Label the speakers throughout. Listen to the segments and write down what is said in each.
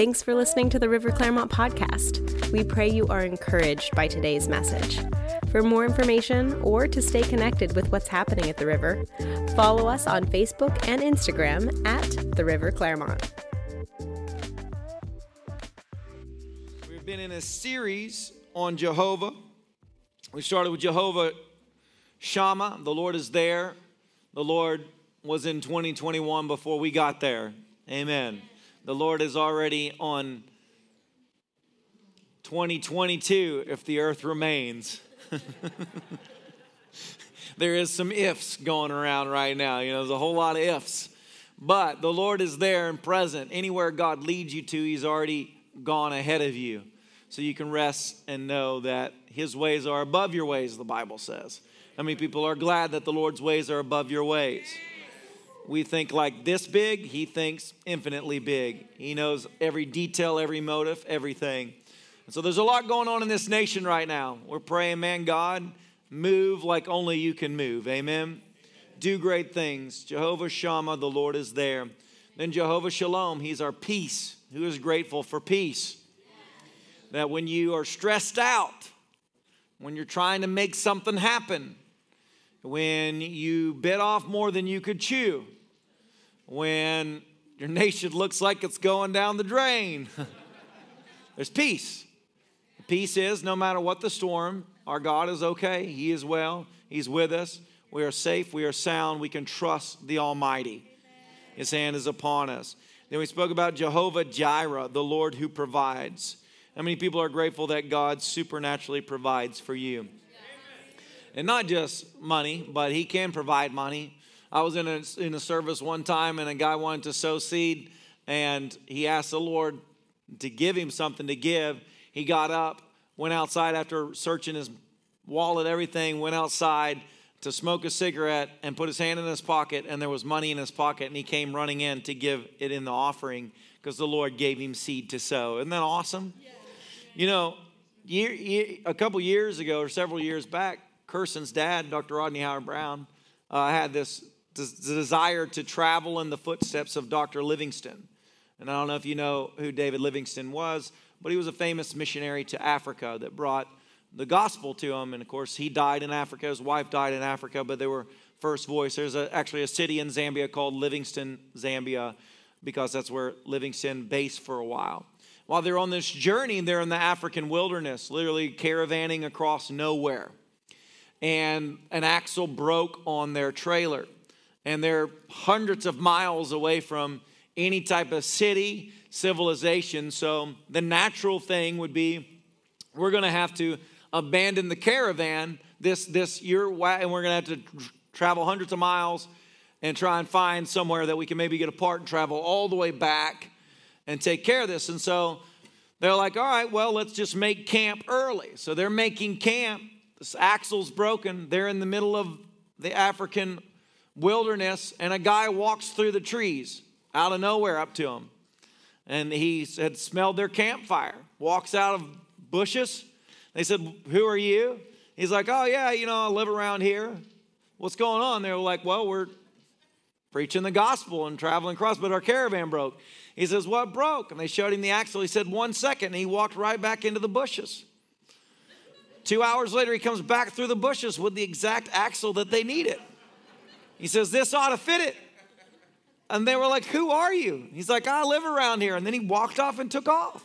Speaker 1: Thanks for listening to the River Clermont podcast. We pray you are encouraged by today's message. For more information or to stay connected with what's happening at the river, follow us on Facebook and Instagram at the River Clermont.
Speaker 2: We've been in a series on Jehovah. We started with Jehovah Shammah. The Lord is there. The Lord was in 2021 before we got there. Amen. The Lord is already on 2022 if the earth remains. there is some ifs going around right now. You know, there's a whole lot of ifs. But the Lord is there and present. Anywhere God leads you to, He's already gone ahead of you. So you can rest and know that His ways are above your ways, the Bible says. How many people are glad that the Lord's ways are above your ways? We think like this big, He thinks infinitely big. He knows every detail, every motive, everything. And so there's a lot going on in this nation right now. We're praying, man, God, move like only you can move. Amen. Do great things. Jehovah Shammah, the Lord is there. Then Jehovah Shalom, He's our peace. Who is grateful for peace? That when you are stressed out, when you're trying to make something happen, when you bit off more than you could chew, when your nation looks like it's going down the drain, there's peace. Peace is no matter what the storm, our God is okay. He is well. He's with us. We are safe. We are sound. We can trust the Almighty. His hand is upon us. Then we spoke about Jehovah Jireh, the Lord who provides. How many people are grateful that God supernaturally provides for you? And not just money, but He can provide money. I was in a, in a service one time and a guy wanted to sow seed and he asked the Lord to give him something to give he got up, went outside after searching his wallet, everything, went outside to smoke a cigarette and put his hand in his pocket, and there was money in his pocket, and he came running in to give it in the offering because the Lord gave him seed to sow. Isn't that awesome? Yeah. You know, year, year, a couple years ago or several years back, Kirsten's dad, Dr. Rodney Howard Browne, uh, had this, this desire to travel in the footsteps of Dr. Livingstone. And I don't know if you know who David Livingstone was, but he was a famous missionary to Africa that brought the gospel to him. And of course, he died in Africa. His wife died in Africa, but they were first voice. There's a, actually a city in Zambia called Livingstone, Zambia, because that's where Livingstone based for a while. While they're on this journey, they're in the African wilderness, literally caravanning across nowhere. And an axle broke on their trailer. And they're hundreds of miles away from any type of city, civilization. So the natural thing would be we're going to have to abandon the caravan this this year, and we're going to have to travel hundreds of miles and try and find somewhere that we can maybe get apart and travel all the way back and take care of this. And so they're like, all right, well, let's just make camp early. So they're making camp. This axle's broken. They're in the middle of the African wilderness, and a guy walks through the trees out of nowhere up to them and he had smelled their campfire. Walks out of bushes. They said, Who are you? He's like, Oh, yeah, you know, I live around here. What's going on? They were like, Well, we're preaching the gospel and traveling across, but our caravan broke. He says, What broke? And they showed him the axle. He said, One second. And he walked right back into the bushes. Two hours later, he comes back through the bushes with the exact axle that they needed. He says, This ought to fit it. And they were like, Who are you? He's like, I live around here. And then he walked off and took off.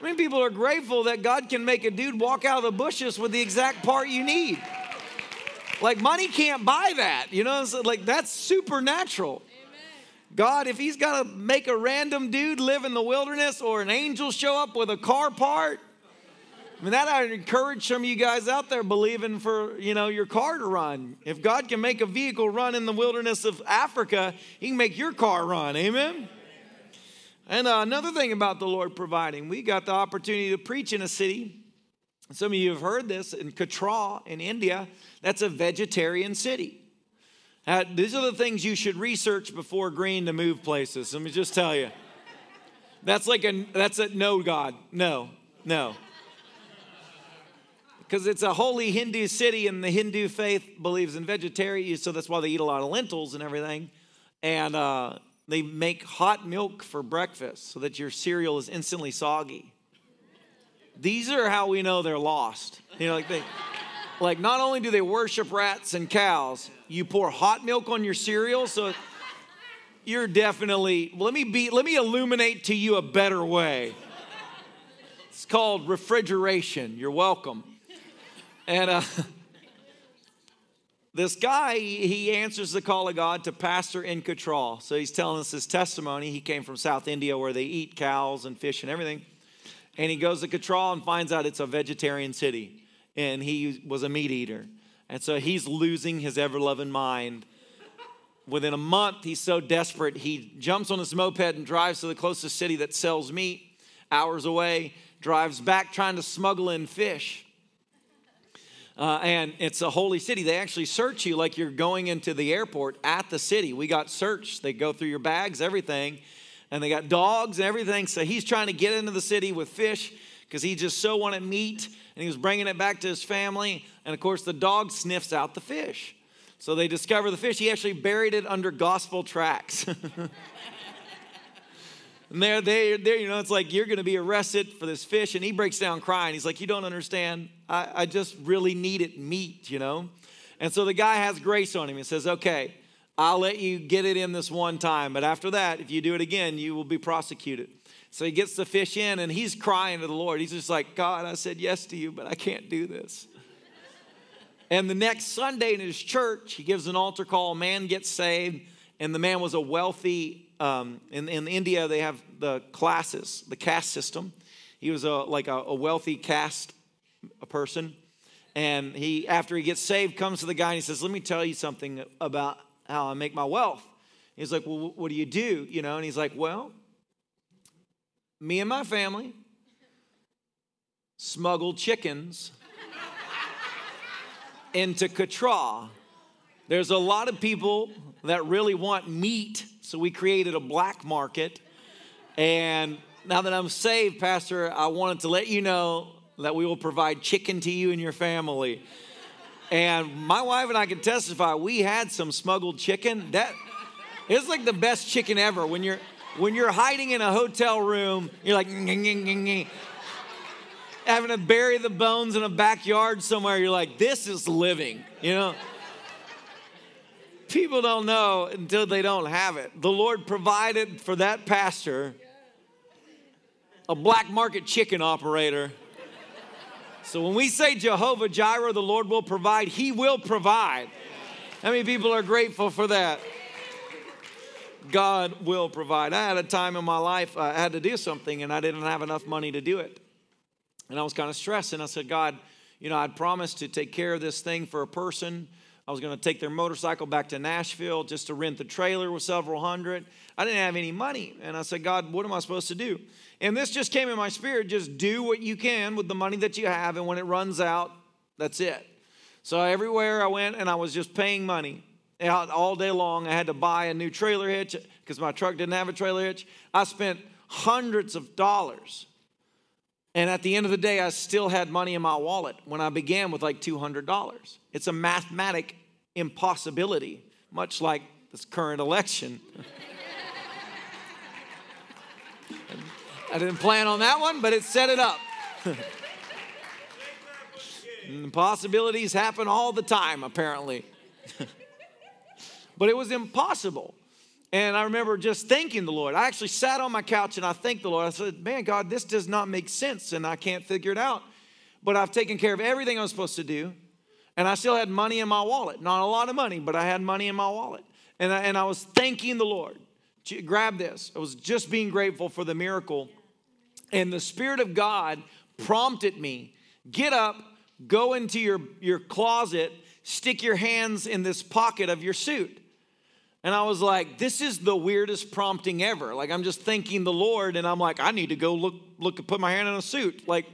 Speaker 2: I mean, people are grateful that God can make a dude walk out of the bushes with the exact part you need. Like, money can't buy that. You know, like, that's supernatural. God, if He's got to make a random dude live in the wilderness or an angel show up with a car part, I mean, that I'd encourage some of you guys out there believing for, you know, your car to run. If God can make a vehicle run in the wilderness of Africa, he can make your car run. Amen? And uh, another thing about the Lord providing, we got the opportunity to preach in a city. Some of you have heard this in Katra in India. That's a vegetarian city. Uh, these are the things you should research before agreeing to move places. Let me just tell you. That's like a that's a no God. No, no because it's a holy Hindu city and the Hindu faith believes in vegetarian, so that's why they eat a lot of lentils and everything. And uh, they make hot milk for breakfast so that your cereal is instantly soggy. These are how we know they're lost. You know, like they, like not only do they worship rats and cows, you pour hot milk on your cereal, so you're definitely. Let me be. Let me illuminate to you a better way. It's called refrigeration. You're welcome. And uh, this guy, he answers the call of God to pastor in Katra. So he's telling us his testimony. He came from South India where they eat cows and fish and everything. And he goes to Katra and finds out it's a vegetarian city. And he was a meat eater. And so he's losing his ever loving mind. Within a month, he's so desperate, he jumps on his moped and drives to the closest city that sells meat, hours away, drives back trying to smuggle in fish. Uh, and it's a holy city. They actually search you like you're going into the airport at the city. We got searched. They go through your bags, everything, and they got dogs and everything. So he's trying to get into the city with fish because he just so wanted meat and he was bringing it back to his family. And of course, the dog sniffs out the fish. So they discover the fish. He actually buried it under gospel tracks. And there, there, you know, it's like you're going to be arrested for this fish. And he breaks down crying. He's like, You don't understand. I, I just really needed meat, you know? And so the guy has grace on him and says, Okay, I'll let you get it in this one time. But after that, if you do it again, you will be prosecuted. So he gets the fish in and he's crying to the Lord. He's just like, God, I said yes to you, but I can't do this. and the next Sunday in his church, he gives an altar call. A man gets saved, and the man was a wealthy um, in, in India, they have the classes, the caste system. He was a, like a, a wealthy caste a person. And he, after he gets saved, comes to the guy and he says, Let me tell you something about how I make my wealth. He's like, Well, what do you do? You know, and he's like, Well, me and my family smuggled chickens into Katra. There's a lot of people that really want meat so we created a black market. And now that I'm saved, Pastor, I wanted to let you know that we will provide chicken to you and your family. And my wife and I can testify, we had some smuggled chicken. That it's like the best chicken ever. When you're when you're hiding in a hotel room, you're like having to bury the bones in a backyard somewhere. You're like, this is living, you know people don't know until they don't have it. The Lord provided for that pastor a black market chicken operator. So when we say Jehovah Jireh, the Lord will provide, He will provide. How many people are grateful for that? God will provide. I had a time in my life uh, I had to do something and I didn't have enough money to do it. And I was kind of stressed and I said, God, you know, I'd promised to take care of this thing for a person I was going to take their motorcycle back to Nashville just to rent the trailer with several hundred. I didn't have any money. And I said, God, what am I supposed to do? And this just came in my spirit just do what you can with the money that you have. And when it runs out, that's it. So everywhere I went and I was just paying money all day long. I had to buy a new trailer hitch because my truck didn't have a trailer hitch. I spent hundreds of dollars. And at the end of the day, I still had money in my wallet when I began with like $200. It's a mathematic impossibility, much like this current election. I didn't plan on that one, but it set it up. Impossibilities happen all the time, apparently. but it was impossible. And I remember just thanking the Lord. I actually sat on my couch and I thanked the Lord. I said, Man, God, this does not make sense and I can't figure it out. But I've taken care of everything I was supposed to do. And I still had money in my wallet. Not a lot of money, but I had money in my wallet. And I, and I was thanking the Lord. Grab this. I was just being grateful for the miracle. And the Spirit of God prompted me get up, go into your, your closet, stick your hands in this pocket of your suit. And I was like, this is the weirdest prompting ever. Like, I'm just thanking the Lord, and I'm like, I need to go look, look, put my hand in a suit. Like,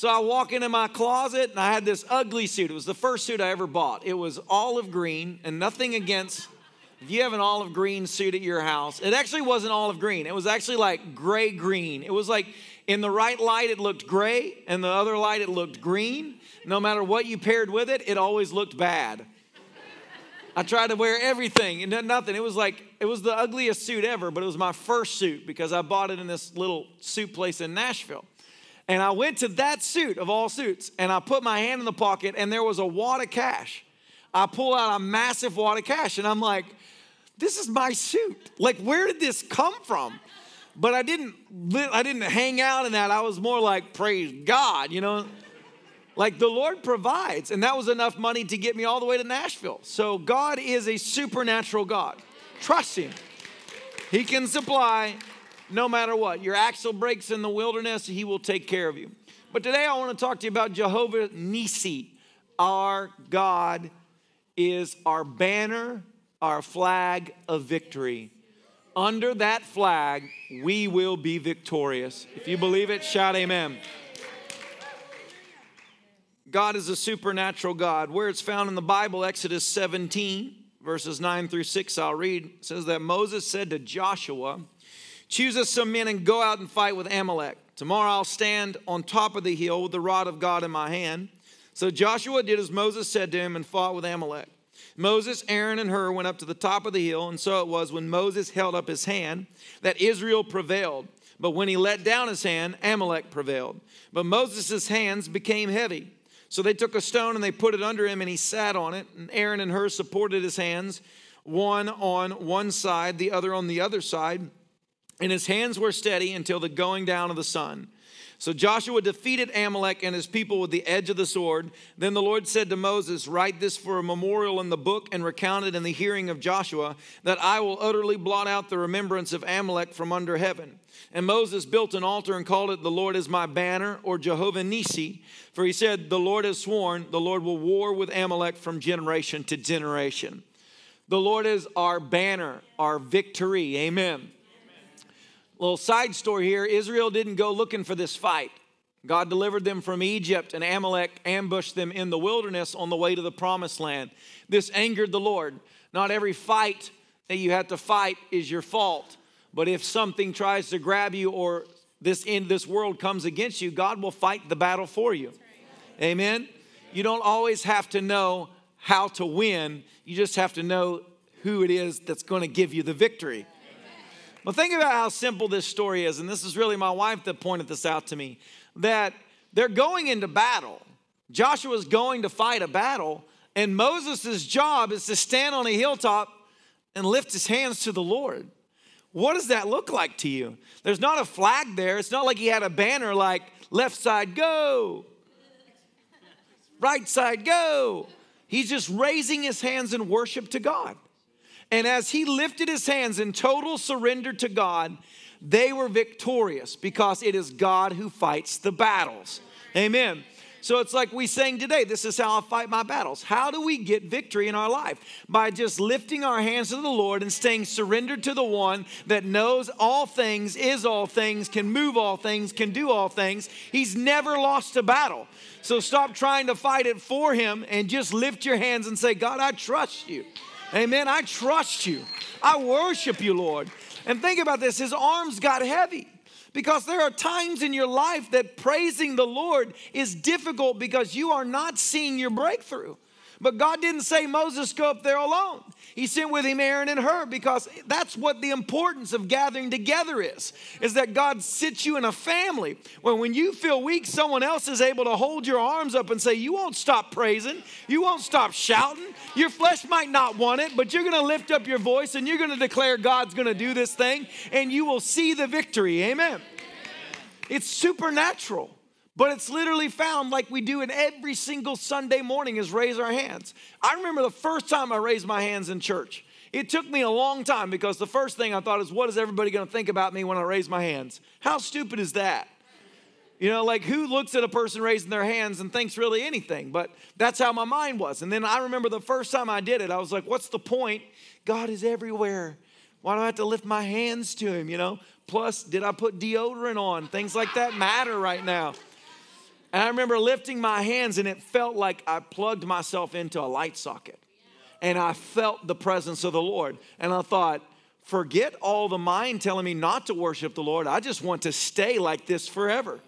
Speaker 2: so I walk into my closet and I had this ugly suit. It was the first suit I ever bought. It was olive green and nothing against if you have an olive green suit at your house. It actually wasn't olive green. It was actually like gray green. It was like in the right light it looked gray and the other light it looked green. No matter what you paired with it, it always looked bad. I tried to wear everything and nothing. It was like, it was the ugliest suit ever, but it was my first suit because I bought it in this little suit place in Nashville. And I went to that suit of all suits and I put my hand in the pocket and there was a wad of cash. I pull out a massive wad of cash and I'm like, this is my suit. Like, where did this come from? But I didn't, I didn't hang out in that. I was more like, praise God, you know? Like the Lord provides, and that was enough money to get me all the way to Nashville. So God is a supernatural God. Trust Him. He can supply no matter what. Your axle breaks in the wilderness, He will take care of you. But today I want to talk to you about Jehovah Nissi. Our God is our banner, our flag of victory. Under that flag, we will be victorious. If you believe it, shout amen. God is a supernatural God. Where it's found in the Bible, Exodus 17, verses 9 through 6, I'll read, says that Moses said to Joshua, Choose us some men and go out and fight with Amalek. Tomorrow I'll stand on top of the hill with the rod of God in my hand. So Joshua did as Moses said to him and fought with Amalek. Moses, Aaron, and Hur went up to the top of the hill, and so it was when Moses held up his hand that Israel prevailed. But when he let down his hand, Amalek prevailed. But Moses' hands became heavy. So they took a stone and they put it under him, and he sat on it. And Aaron and Hur supported his hands, one on one side, the other on the other side. And his hands were steady until the going down of the sun. So Joshua defeated Amalek and his people with the edge of the sword. Then the Lord said to Moses, Write this for a memorial in the book and recount it in the hearing of Joshua, that I will utterly blot out the remembrance of Amalek from under heaven. And Moses built an altar and called it, The Lord is my banner, or Jehovah Nissi. For he said, The Lord has sworn, the Lord will war with Amalek from generation to generation. The Lord is our banner, our victory. Amen. Little side story here Israel didn't go looking for this fight. God delivered them from Egypt, and Amalek ambushed them in the wilderness on the way to the promised land. This angered the Lord. Not every fight that you have to fight is your fault, but if something tries to grab you or this in this world comes against you, God will fight the battle for you. Amen. You don't always have to know how to win. You just have to know who it is that's going to give you the victory. But think about how simple this story is, and this is really my wife that pointed this out to me that they're going into battle. Joshua's going to fight a battle, and Moses' job is to stand on a hilltop and lift his hands to the Lord. What does that look like to you? There's not a flag there. It's not like he had a banner like left side go, right side go. He's just raising his hands in worship to God. And as he lifted his hands in total surrender to God, they were victorious because it is God who fights the battles. Amen. So it's like we sang today, this is how I fight my battles. How do we get victory in our life? By just lifting our hands to the Lord and staying surrendered to the one that knows all things, is all things, can move all things, can do all things. He's never lost a battle. So stop trying to fight it for him and just lift your hands and say, God, I trust you. Amen. I trust you. I worship you, Lord. And think about this his arms got heavy because there are times in your life that praising the Lord is difficult because you are not seeing your breakthrough. But God didn't say Moses go up there alone. He sent with him Aaron and Hur because that's what the importance of gathering together is. Is that God sits you in a family where when you feel weak, someone else is able to hold your arms up and say, You won't stop praising, you won't stop shouting. Your flesh might not want it, but you're gonna lift up your voice and you're gonna declare God's gonna do this thing, and you will see the victory. Amen. It's supernatural. But it's literally found like we do in every single Sunday morning is raise our hands. I remember the first time I raised my hands in church. It took me a long time because the first thing I thought is, what is everybody going to think about me when I raise my hands? How stupid is that? You know, like who looks at a person raising their hands and thinks really anything? But that's how my mind was. And then I remember the first time I did it, I was like, what's the point? God is everywhere. Why do I have to lift my hands to him? You know, plus, did I put deodorant on? Things like that matter right now. And I remember lifting my hands, and it felt like I plugged myself into a light socket. And I felt the presence of the Lord. And I thought, forget all the mind telling me not to worship the Lord. I just want to stay like this forever,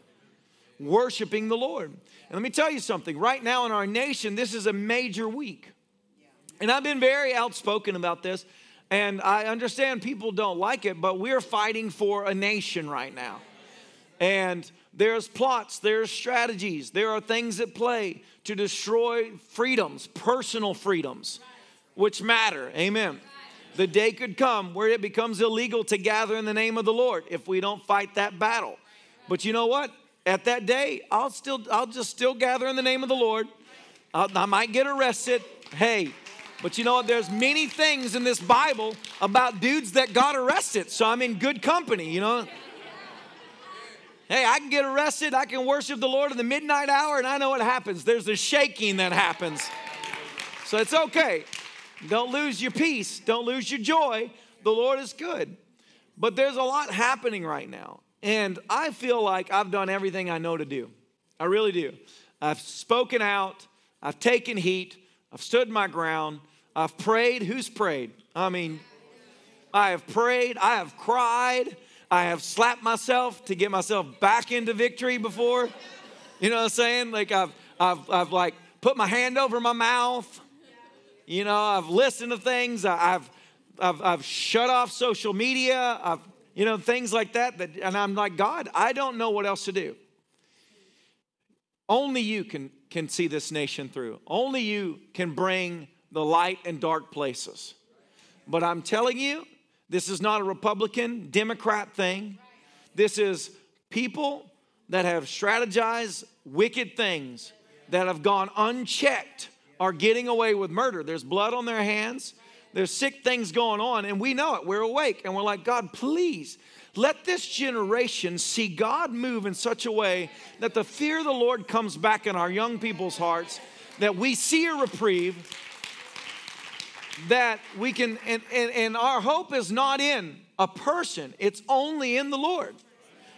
Speaker 2: worshiping the Lord. And let me tell you something right now in our nation, this is a major week. And I've been very outspoken about this, and I understand people don't like it, but we're fighting for a nation right now. And there's plots, there's strategies, there are things at play to destroy freedoms, personal freedoms, which matter. Amen. The day could come where it becomes illegal to gather in the name of the Lord if we don't fight that battle. But you know what? At that day, I'll still, I'll just still gather in the name of the Lord. I'll, I might get arrested. Hey, but you know what? There's many things in this Bible about dudes that got arrested. So I'm in good company, you know? Hey, I can get arrested. I can worship the Lord in the midnight hour, and I know what happens. There's a shaking that happens. So it's okay. Don't lose your peace. Don't lose your joy. The Lord is good. But there's a lot happening right now. And I feel like I've done everything I know to do. I really do. I've spoken out. I've taken heat. I've stood my ground. I've prayed. Who's prayed? I mean, I have prayed. I have cried. I have slapped myself to get myself back into victory before. You know what I'm saying? Like I've, I've, I've like put my hand over my mouth. You know, I've listened to things. I've, I've, I've shut off social media. I've, you know, things like that, that. And I'm like, God, I don't know what else to do. Only you can, can see this nation through. Only you can bring the light in dark places. But I'm telling you, this is not a Republican, Democrat thing. This is people that have strategized wicked things that have gone unchecked are getting away with murder. There's blood on their hands, there's sick things going on, and we know it. We're awake, and we're like, God, please let this generation see God move in such a way that the fear of the Lord comes back in our young people's hearts, that we see a reprieve that we can, and, and, and our hope is not in a person, it's only in the Lord.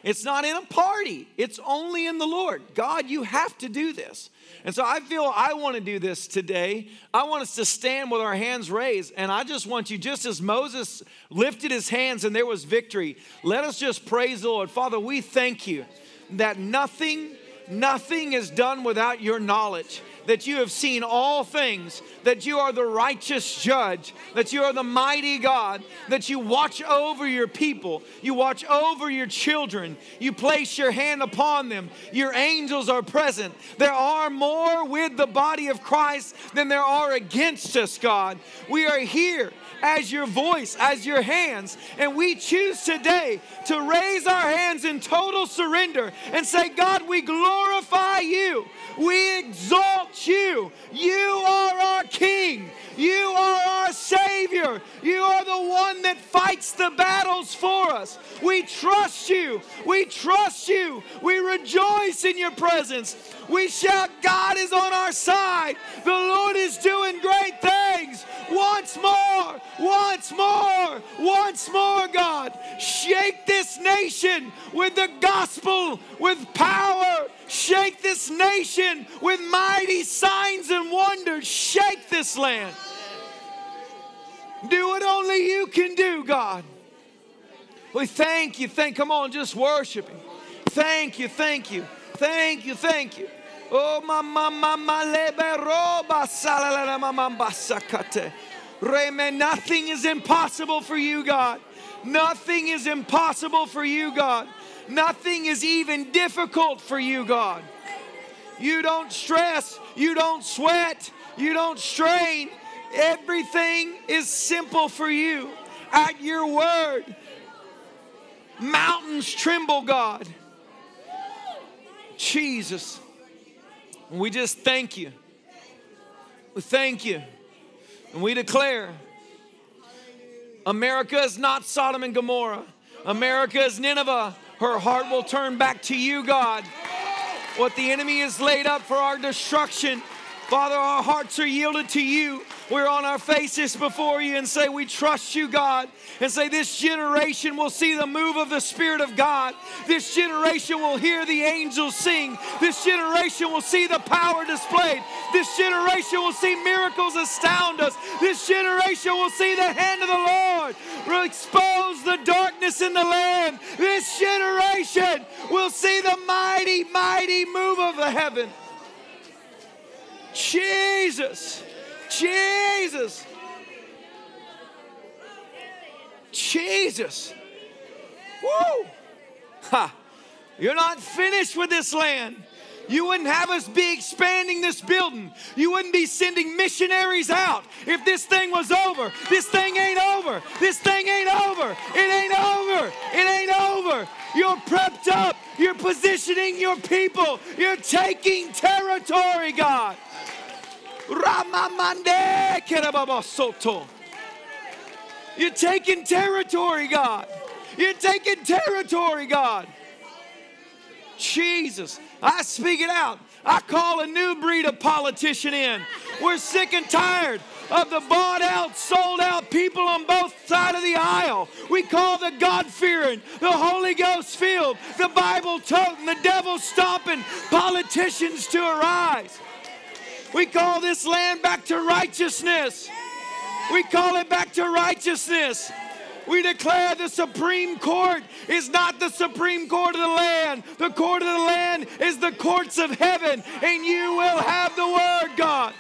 Speaker 2: It's not in a party, it's only in the Lord. God, you have to do this. And so I feel I want to do this today. I want us to stand with our hands raised. And I just want you, just as Moses lifted his hands and there was victory, let us just praise the Lord. Father, we thank you that nothing, nothing is done without your knowledge that you have seen all things, that you are the righteous judge, that you are the mighty God, that you watch over your people, you watch over your children, you place your hand upon them, your angels are present. There are more with the body of Christ than there are against us, God. We are here as your voice, as your hands. And we choose today to raise our hands in total surrender and say, God, we glorify you. We exalt you. You are our King. You are our Savior. You are the one that fights the battles for us. We trust you. We trust you. We rejoice in your presence. We shout, God is on our side. The Lord is doing great things. Once more, once more, once more, God. Shake this nation with the gospel, with power. Shake this nation with mighty signs and wonders. Shake this land. Do what only you can do, God. We thank you. Thank. Come on, just worship Him. Thank you. Thank you. Thank you. Thank you. Oh, mama, mama, leberoba, salalala, mama, basakate. Reme, nothing is impossible for you, God. Nothing is impossible for you, God. Nothing is even difficult for you, God. You don't stress, you don't sweat, you don't strain. Everything is simple for you. At your word, mountains tremble, God. Jesus. We just thank you. We thank you. And we declare America is not Sodom and Gomorrah. America is Nineveh. Her heart will turn back to you, God. What the enemy has laid up for our destruction, Father, our hearts are yielded to you. We're on our faces before you and say, We trust you, God. And say, This generation will see the move of the Spirit of God. This generation will hear the angels sing. This generation will see the power displayed. This generation will see miracles astound us. This generation will see the hand of the Lord will expose the darkness in the land. This generation will see the mighty, mighty move of the heaven. Jesus. Jesus. Jesus. Woo! Ha! You're not finished with this land. You wouldn't have us be expanding this building. You wouldn't be sending missionaries out if this thing was over. This thing ain't over. This thing ain't over. It ain't over. It ain't over. You're prepped up. You're positioning your people. You're taking territory, God. You're taking territory, God. You're taking territory, God. Jesus, I speak it out. I call a new breed of politician in. We're sick and tired of the bought out, sold out people on both sides of the aisle. We call the God fearing, the Holy Ghost filled, the Bible toting, the devil stomping politicians to arise. We call this land back to righteousness. We call it back to righteousness. We declare the Supreme Court is not the Supreme Court of the land. The court of the land is the courts of heaven, and you will have the word, God.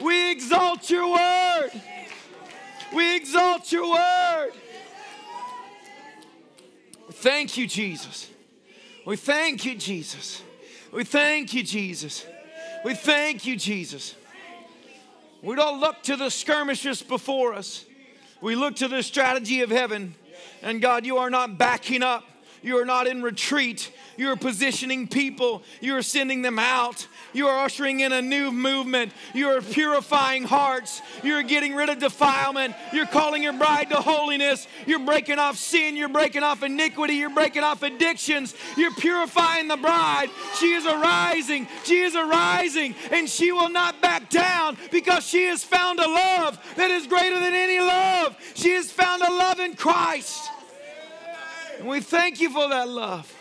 Speaker 2: We exalt your word. We exalt your word. Thank you, Jesus. We thank you, Jesus. We thank you, Jesus. We thank you, Jesus. We don't look to the skirmishes before us. We look to the strategy of heaven. And God, you are not backing up. You are not in retreat. You are positioning people. You are sending them out. You are ushering in a new movement. You are purifying hearts. You're getting rid of defilement. You're calling your bride to holiness. You're breaking off sin. You're breaking off iniquity. You're breaking off addictions. You're purifying the bride. She is arising. She is arising. And she will not back down because she has found a love that is greater than any love. She has found a love in Christ. And we thank you for that love.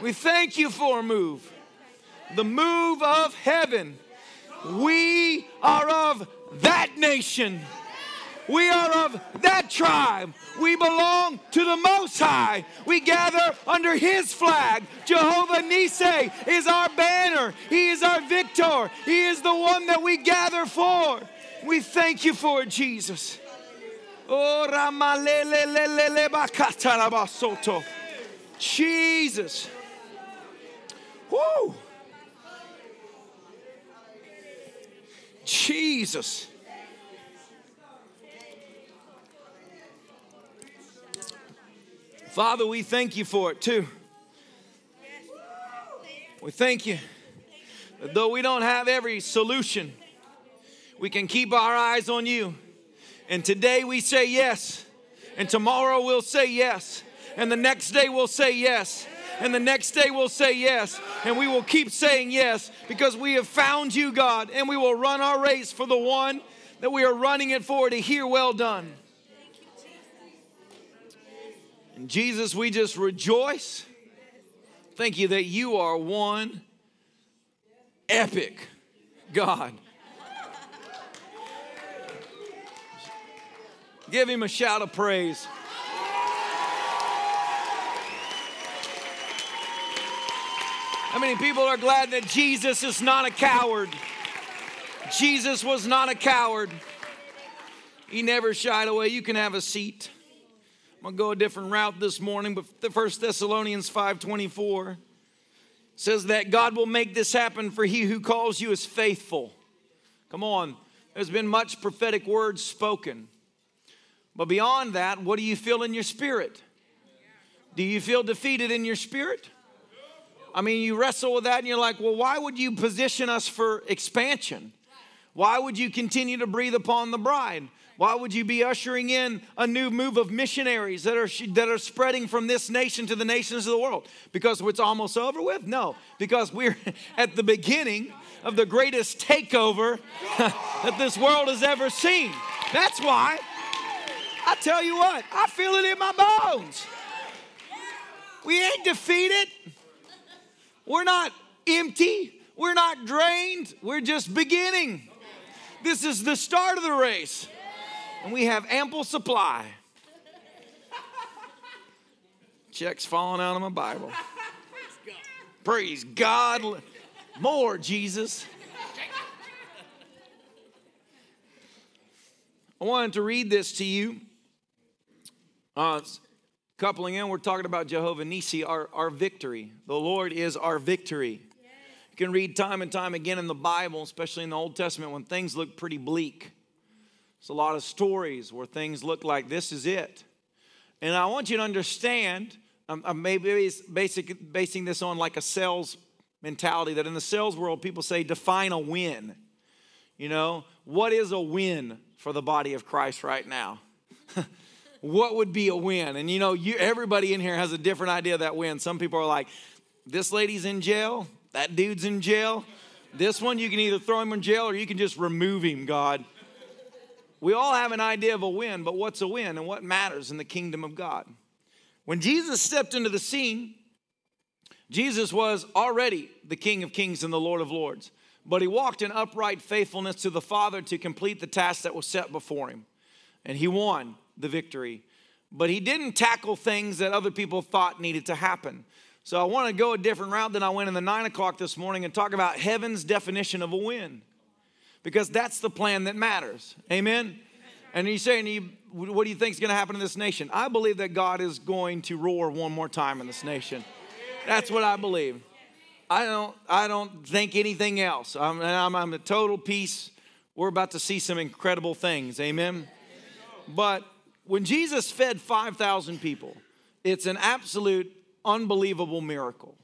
Speaker 2: We thank you for a move, the move of heaven. We are of that nation. We are of that tribe. We belong to the Most High. We gather under His flag. Jehovah Nissi is our banner. He is our victor. He is the one that we gather for. We thank you for it, Jesus. Oh. Jesus. Woo. Jesus. Father, we thank you for it too. We thank you though we don't have every solution, we can keep our eyes on you. And today we say yes, and tomorrow we'll say yes, and the next day we'll say yes, and the next day we'll say yes, and we will keep saying yes because we have found you, God, and we will run our race for the one that we are running it for to hear well done. And Jesus, we just rejoice. Thank you that you are one epic God. Give him a shout of praise. How many people are glad that Jesus is not a coward? Jesus was not a coward. He never shied away. You can have a seat. I'm gonna go a different route this morning, but the First Thessalonians 5:24 says that God will make this happen for he who calls you is faithful. Come on, there's been much prophetic words spoken. But beyond that, what do you feel in your spirit? Do you feel defeated in your spirit? I mean, you wrestle with that and you're like, well, why would you position us for expansion? Why would you continue to breathe upon the bride? Why would you be ushering in a new move of missionaries that are, that are spreading from this nation to the nations of the world? Because it's almost over with? No, because we're at the beginning of the greatest takeover that this world has ever seen. That's why. I tell you what, I feel it in my bones. We ain't defeated. We're not empty. We're not drained. We're just beginning. This is the start of the race. And we have ample supply. Checks falling out of my Bible. Praise God. More, Jesus. I wanted to read this to you. Uh, coupling in, we're talking about Jehovah Nissi, our, our victory. The Lord is our victory. You can read time and time again in the Bible, especially in the Old Testament, when things look pretty bleak. There's a lot of stories where things look like this is it. And I want you to understand, I'm, I'm maybe basic, basing this on like a sales mentality that in the sales world, people say define a win. You know, what is a win for the body of Christ right now? what would be a win? And you know, you everybody in here has a different idea of that win. Some people are like, this lady's in jail, that dude's in jail. This one, you can either throw him in jail or you can just remove him, God. We all have an idea of a win, but what's a win and what matters in the kingdom of God? When Jesus stepped into the scene, Jesus was already the King of Kings and the Lord of Lords, but he walked in upright faithfulness to the Father to complete the task that was set before him. And he won the victory. But he didn't tackle things that other people thought needed to happen. So I want to go a different route than I went in the nine o'clock this morning and talk about heaven's definition of a win because that's the plan that matters. Amen? And he's saying, what do you think is going to happen in this nation? I believe that God is going to roar one more time in this nation. That's what I believe. I don't, I don't think anything else. I'm, I'm, I'm a total peace. We're about to see some incredible things. Amen? But when Jesus fed 5,000 people, it's an absolute unbelievable miracle.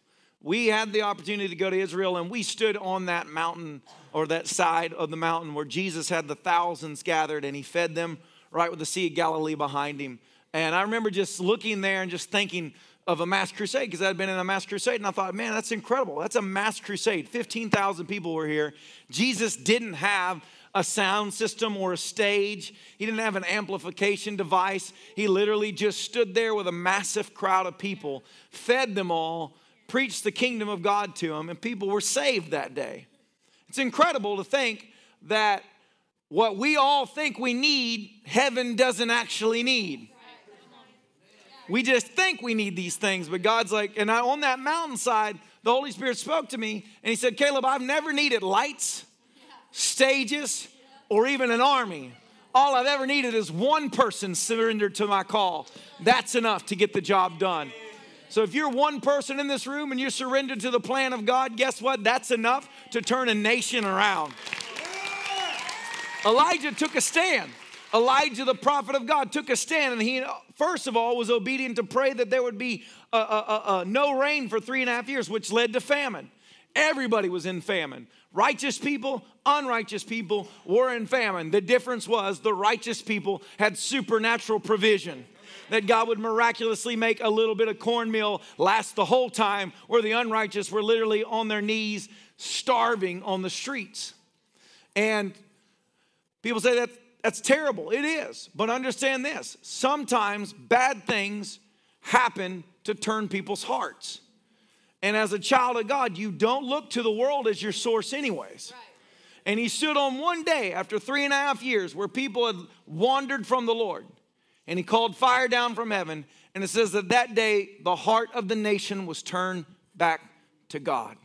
Speaker 2: We had the opportunity to go to Israel and we stood on that mountain or that side of the mountain where Jesus had the thousands gathered and he fed them right with the Sea of Galilee behind him. And I remember just looking there and just thinking of a mass crusade because I'd been in a mass crusade and I thought, man, that's incredible. That's a mass crusade. 15,000 people were here. Jesus didn't have a sound system or a stage. He didn't have an amplification device. He literally just stood there with a massive crowd of people, fed them all, preached the kingdom of God to them, and people were saved that day. It's incredible to think that what we all think we need, heaven doesn't actually need. We just think we need these things, but God's like, and I, on that mountainside, the Holy Spirit spoke to me and He said, Caleb, I've never needed lights, stages, or even an army. All I've ever needed is one person surrendered to my call. That's enough to get the job done. So if you're one person in this room and you're surrendered to the plan of God, guess what? That's enough to turn a nation around. Elijah took a stand. Elijah, the prophet of God, took a stand and he, first of all, was obedient to pray that there would be a, a, a, no rain for three and a half years, which led to famine. Everybody was in famine. Righteous people, unrighteous people were in famine. The difference was the righteous people had supernatural provision that God would miraculously make a little bit of cornmeal last the whole time, where the unrighteous were literally on their knees starving on the streets. And people say that that's terrible. It is. But understand this sometimes bad things happen to turn people's hearts. And as a child of God, you don't look to the world as your source, anyways. Right. And he stood on one day after three and a half years where people had wandered from the Lord and he called fire down from heaven. And it says that that day the heart of the nation was turned back to God.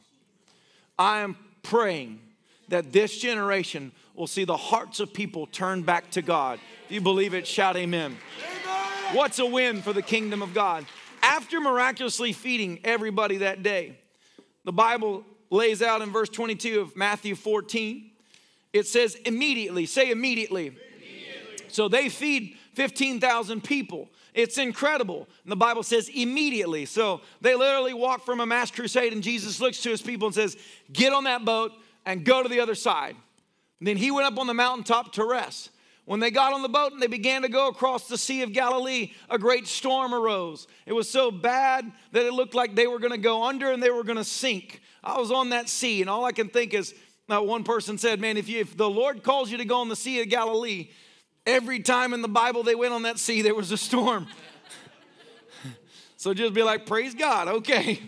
Speaker 2: I am praying that this generation will see the hearts of people turn back to God. If you believe it, shout amen. amen. What's a win for the kingdom of God? After miraculously feeding everybody that day, the Bible lays out in verse 22 of Matthew 14, it says immediately, say immediately. immediately. So they feed 15,000 people. It's incredible. And the Bible says immediately. So they literally walk from a mass crusade, and Jesus looks to his people and says, Get on that boat and go to the other side. And then he went up on the mountaintop to rest. When they got on the boat and they began to go across the Sea of Galilee, a great storm arose. It was so bad that it looked like they were going to go under and they were going to sink. I was on that sea, and all I can think is, uh, one person said, Man, if, you, if the Lord calls you to go on the Sea of Galilee, Every time in the Bible they went on that sea, there was a storm. so just be like, praise God, okay,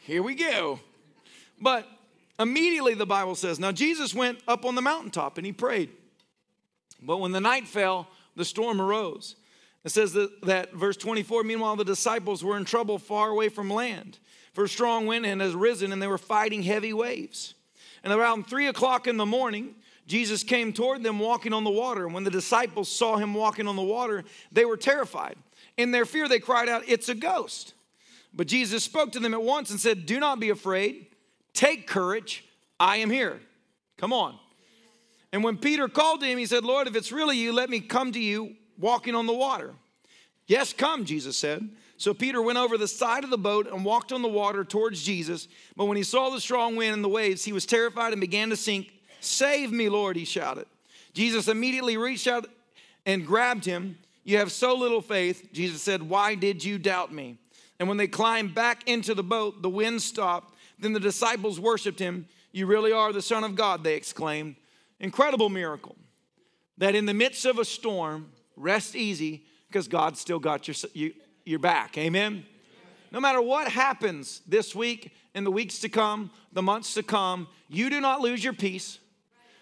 Speaker 2: here we go. But immediately the Bible says, now Jesus went up on the mountaintop and he prayed. But when the night fell, the storm arose. It says that, that verse 24, meanwhile, the disciples were in trouble far away from land, for a strong wind had risen and they were fighting heavy waves. And around three o'clock in the morning, Jesus came toward them walking on the water. And when the disciples saw him walking on the water, they were terrified. In their fear, they cried out, It's a ghost. But Jesus spoke to them at once and said, Do not be afraid. Take courage. I am here. Come on. And when Peter called to him, he said, Lord, if it's really you, let me come to you walking on the water. Yes, come, Jesus said. So Peter went over the side of the boat and walked on the water towards Jesus. But when he saw the strong wind and the waves, he was terrified and began to sink. Save me, Lord, he shouted. Jesus immediately reached out and grabbed him. You have so little faith. Jesus said, Why did you doubt me? And when they climbed back into the boat, the wind stopped. Then the disciples worshiped him. You really are the Son of God, they exclaimed. Incredible miracle that in the midst of a storm, rest easy because God still got your, you, your back. Amen? No matter what happens this week, in the weeks to come, the months to come, you do not lose your peace.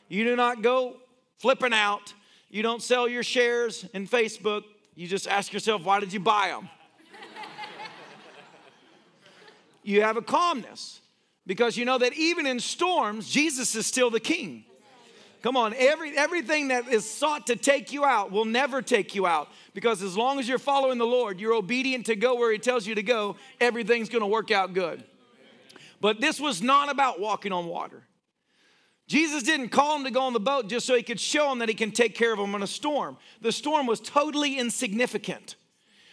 Speaker 2: You do not go flipping out. You don't sell your shares in Facebook. You just ask yourself, why did you buy them? you have a calmness because you know that even in storms, Jesus is still the king. Come on, every, everything that is sought to take you out will never take you out because as long as you're following the Lord, you're obedient to go where He tells you to go, everything's gonna work out good. But this was not about walking on water. Jesus didn't call him to go on the boat just so he could show him that he can take care of him in a storm. The storm was totally insignificant.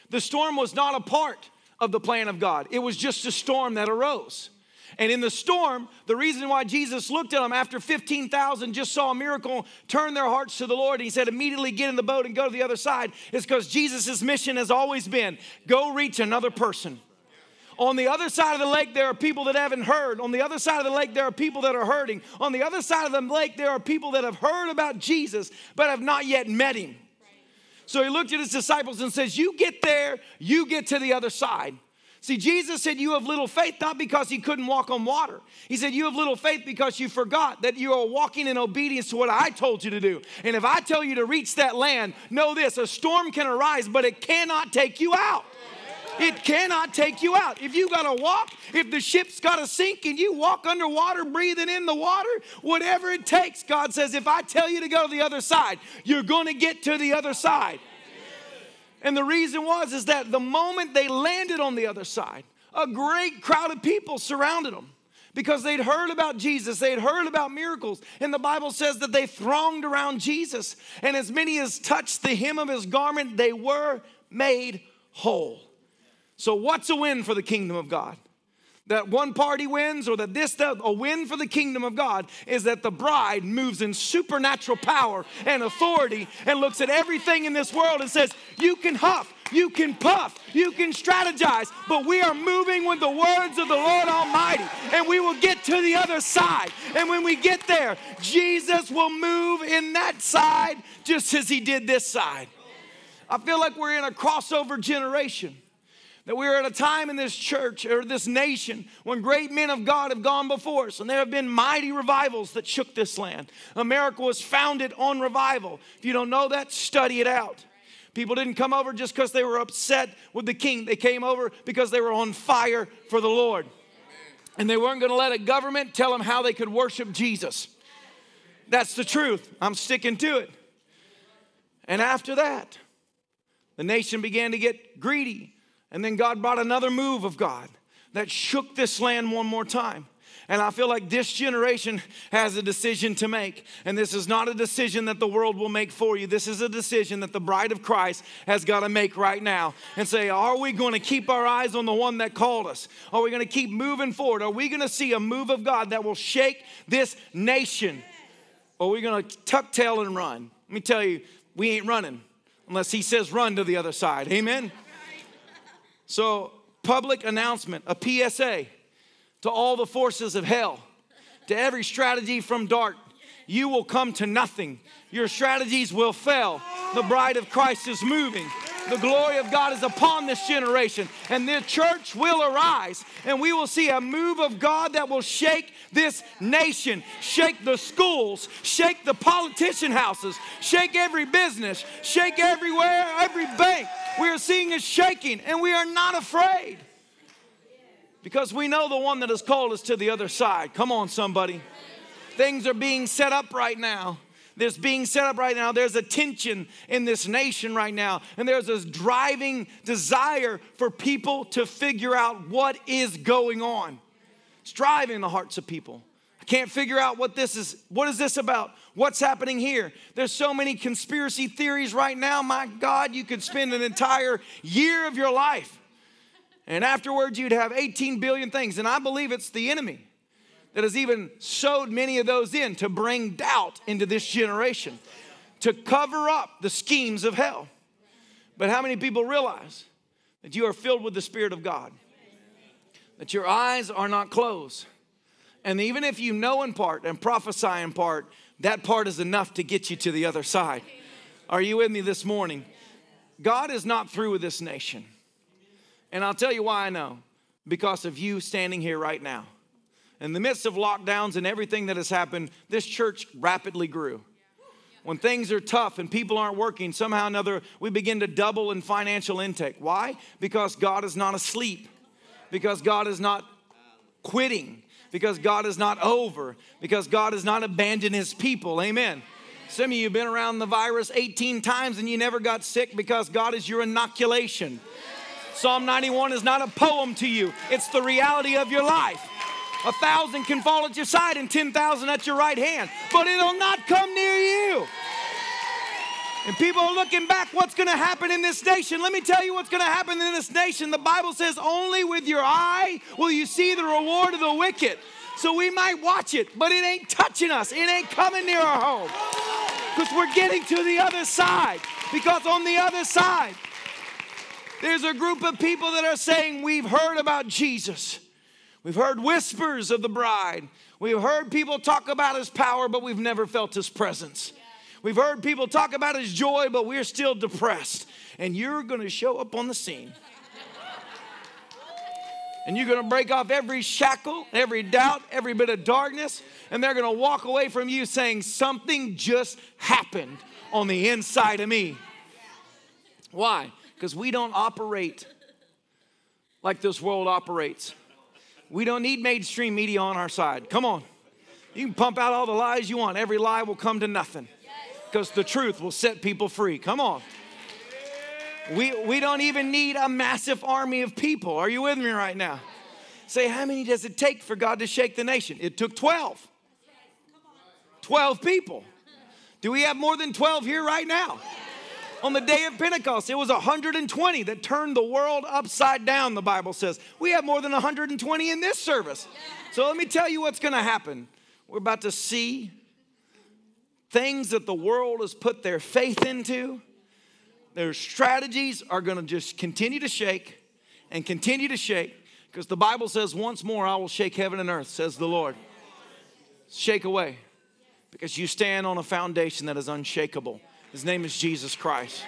Speaker 2: The storm was not a part of the plan of God, it was just a storm that arose. And in the storm, the reason why Jesus looked at them after 15,000 just saw a miracle, turn their hearts to the Lord, and he said, immediately get in the boat and go to the other side, is because Jesus' mission has always been go reach another person. On the other side of the lake, there are people that haven't heard. On the other side of the lake, there are people that are hurting. On the other side of the lake, there are people that have heard about Jesus but have not yet met him. So he looked at his disciples and says, You get there, you get to the other side. See, Jesus said, You have little faith, not because he couldn't walk on water. He said, You have little faith because you forgot that you are walking in obedience to what I told you to do. And if I tell you to reach that land, know this a storm can arise, but it cannot take you out. It cannot take you out. If you got to walk, if the ship's got to sink and you walk underwater, breathing in the water, whatever it takes, God says, if I tell you to go to the other side, you're going to get to the other side. And the reason was is that the moment they landed on the other side, a great crowd of people surrounded them because they'd heard about Jesus, they'd heard about miracles. And the Bible says that they thronged around Jesus, and as many as touched the hem of his garment, they were made whole. So, what's a win for the kingdom of God? That one party wins or that this a win for the kingdom of God is that the bride moves in supernatural power and authority and looks at everything in this world and says, "You can huff, you can puff, you can strategize, but we are moving with the words of the Lord Almighty, and we will get to the other side. And when we get there, Jesus will move in that side just as he did this side. I feel like we're in a crossover generation that we are at a time in this church or this nation when great men of God have gone before us, and there have been mighty revivals that shook this land. America was founded on revival. If you don't know that, study it out. People didn't come over just because they were upset with the king, they came over because they were on fire for the Lord. And they weren't going to let a government tell them how they could worship Jesus. That's the truth. I'm sticking to it. And after that, the nation began to get greedy and then God brought another move of God that shook this land one more time. And I feel like this generation has a decision to make. And this is not a decision that the world will make for you. This is a decision that the bride of Christ has got to make right now and say, Are we going to keep our eyes on the one that called us? Are we going to keep moving forward? Are we going to see a move of God that will shake this nation? Or are we going to tuck tail and run? Let me tell you, we ain't running unless He says run to the other side. Amen. So, public announcement, a PSA to all the forces of hell, to every strategy from dark. You will come to nothing. Your strategies will fail. The bride of Christ is moving. The glory of God is upon this generation, and the church will arise, and we will see a move of God that will shake this nation, shake the schools, shake the politician houses, shake every business, shake everywhere, every bank. We are seeing it shaking, and we are not afraid because we know the one that has called us to the other side. Come on, somebody. Things are being set up right now. There's being set up right now. There's a tension in this nation right now. And there's this driving desire for people to figure out what is going on. It's driving the hearts of people. I can't figure out what this is. What is this about? What's happening here? There's so many conspiracy theories right now. My God, you could spend an entire year of your life. And afterwards, you'd have 18 billion things. And I believe it's the enemy that has even sowed many of those in to bring doubt into this generation, to cover up the schemes of hell. But how many people realize that you are filled with the Spirit of God? That your eyes are not closed. And even if you know in part and prophesy in part, that part is enough to get you to the other side. Are you with me this morning? God is not through with this nation. And I'll tell you why I know because of you standing here right now. In the midst of lockdowns and everything that has happened, this church rapidly grew. When things are tough and people aren't working, somehow or another, we begin to double in financial intake. Why? Because God is not asleep, because God is not quitting, because God is not over, because God has not abandoned his people. Amen. Some of you have been around the virus 18 times and you never got sick because God is your inoculation. Psalm 91 is not a poem to you, it's the reality of your life. A thousand can fall at your side and 10,000 at your right hand, but it'll not come near you. And people are looking back, what's going to happen in this nation? Let me tell you what's going to happen in this nation. The Bible says, only with your eye will you see the reward of the wicked. So we might watch it, but it ain't touching us. It ain't coming near our home. Because we're getting to the other side. Because on the other side, there's a group of people that are saying, We've heard about Jesus. We've heard whispers of the bride. We've heard people talk about his power, but we've never felt his presence. We've heard people talk about his joy, but we're still depressed. And you're going to show up on the scene. And you're going to break off every shackle, every doubt, every bit of darkness. And they're going to walk away from you saying, Something just happened on the inside of me. Why? Because we don't operate like this world operates. We don't need mainstream media on our side. Come on. You can pump out all the lies you want. Every lie will come to nothing because the truth will set people free. Come on. We, we don't even need a massive army of people. Are you with me right now? Say, how many does it take for God to shake the nation? It took 12. 12 people. Do we have more than 12 here right now? On the day of Pentecost, it was 120 that turned the world upside down, the Bible says. We have more than 120 in this service. So let me tell you what's going to happen. We're about to see things that the world has put their faith into. Their strategies are going to just continue to shake and continue to shake because the Bible says, Once more I will shake heaven and earth, says the Lord. Shake away because you stand on a foundation that is unshakable. His name is Jesus Christ.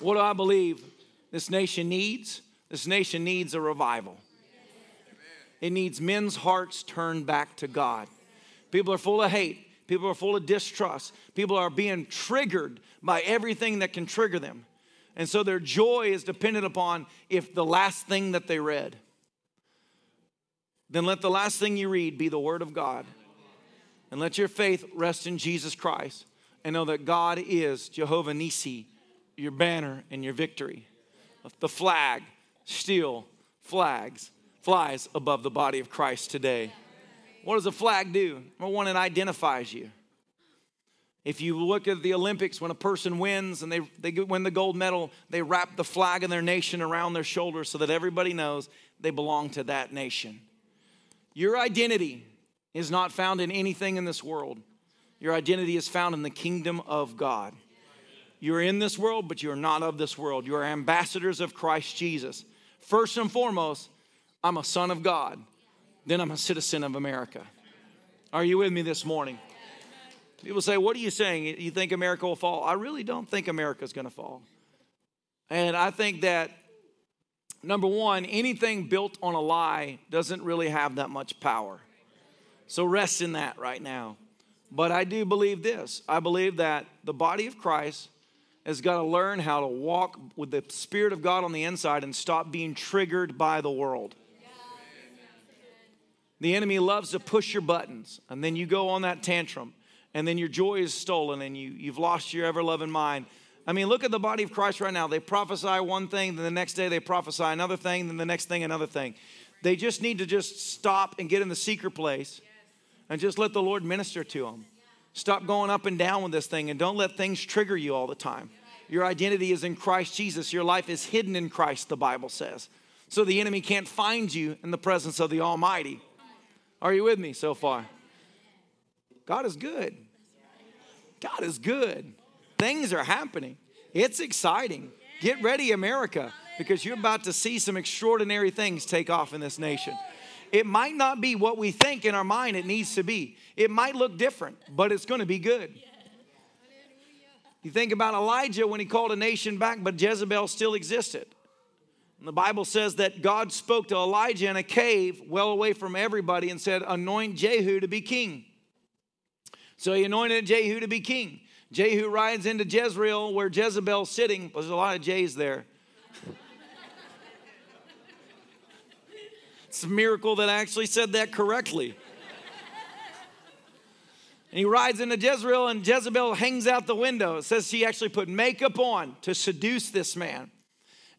Speaker 2: What do I believe this nation needs? This nation needs a revival. It needs men's hearts turned back to God. People are full of hate. People are full of distrust. People are being triggered by everything that can trigger them. And so their joy is dependent upon if the last thing that they read. Then let the last thing you read be the Word of God and let your faith rest in Jesus Christ and know that God is Jehovah Nissi, your banner and your victory. The flag still flags, flies above the body of Christ today. What does a flag do? Number one, it identifies you. If you look at the Olympics, when a person wins and they, they win the gold medal, they wrap the flag of their nation around their shoulders so that everybody knows they belong to that nation. Your identity is not found in anything in this world. Your identity is found in the kingdom of God. You're in this world, but you're not of this world. You are ambassadors of Christ Jesus. First and foremost, I'm a son of God. Then I'm a citizen of America. Are you with me this morning? People say, What are you saying? You think America will fall? I really don't think America's going to fall. And I think that, number one, anything built on a lie doesn't really have that much power. So rest in that right now. But I do believe this I believe that the body of Christ has got to learn how to walk with the Spirit of God on the inside and stop being triggered by the world. The enemy loves to push your buttons, and then you go on that tantrum, and then your joy is stolen, and you, you've lost your ever loving mind. I mean, look at the body of Christ right now. They prophesy one thing, then the next day they prophesy another thing, then the next thing another thing. They just need to just stop and get in the secret place and just let the Lord minister to them. Stop going up and down with this thing and don't let things trigger you all the time. Your identity is in Christ Jesus. Your life is hidden in Christ, the Bible says. So the enemy can't find you in the presence of the Almighty. Are you with me so far? God is good. God is good. Things are happening. It's exciting. Get ready, America, because you're about to see some extraordinary things take off in this nation. It might not be what we think in our mind it needs to be. It might look different, but it's going to be good. You think about Elijah when he called a nation back, but Jezebel still existed. And the Bible says that God spoke to Elijah in a cave well away from everybody and said, Anoint Jehu to be king. So he anointed Jehu to be king. Jehu rides into Jezreel where Jezebel's sitting. There's a lot of J's there. It's a miracle that I actually said that correctly. And he rides into Jezreel, and Jezebel hangs out the window. It says she actually put makeup on to seduce this man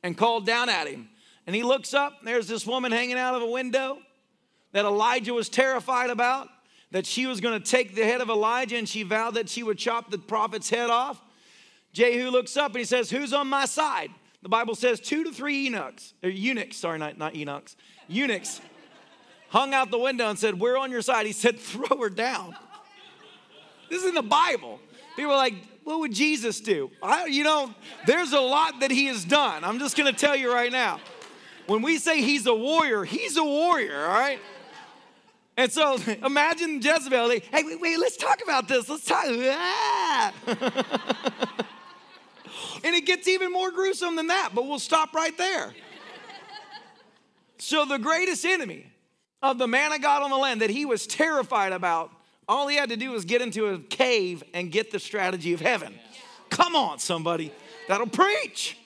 Speaker 2: and called down at him. And he looks up, there's this woman hanging out of a window that Elijah was terrified about, that she was going to take the head of Elijah, and she vowed that she would chop the prophet's head off. Jehu looks up and he says, Who's on my side? The Bible says two to three eunuchs, or eunuchs, sorry, not, not eunuchs, eunuchs, hung out the window and said, We're on your side. He said, Throw her down. This is in the Bible. People are like, what would Jesus do? I, you know, there's a lot that he has done. I'm just going to tell you right now. When we say he's a warrior, he's a warrior, all right? And so imagine Jezebel. Like, hey, wait, wait, let's talk about this. Let's talk. And it gets even more gruesome than that, but we'll stop right there. So, the greatest enemy of the man of God on the land that he was terrified about all he had to do was get into a cave and get the strategy of heaven. Come on, somebody. That'll preach.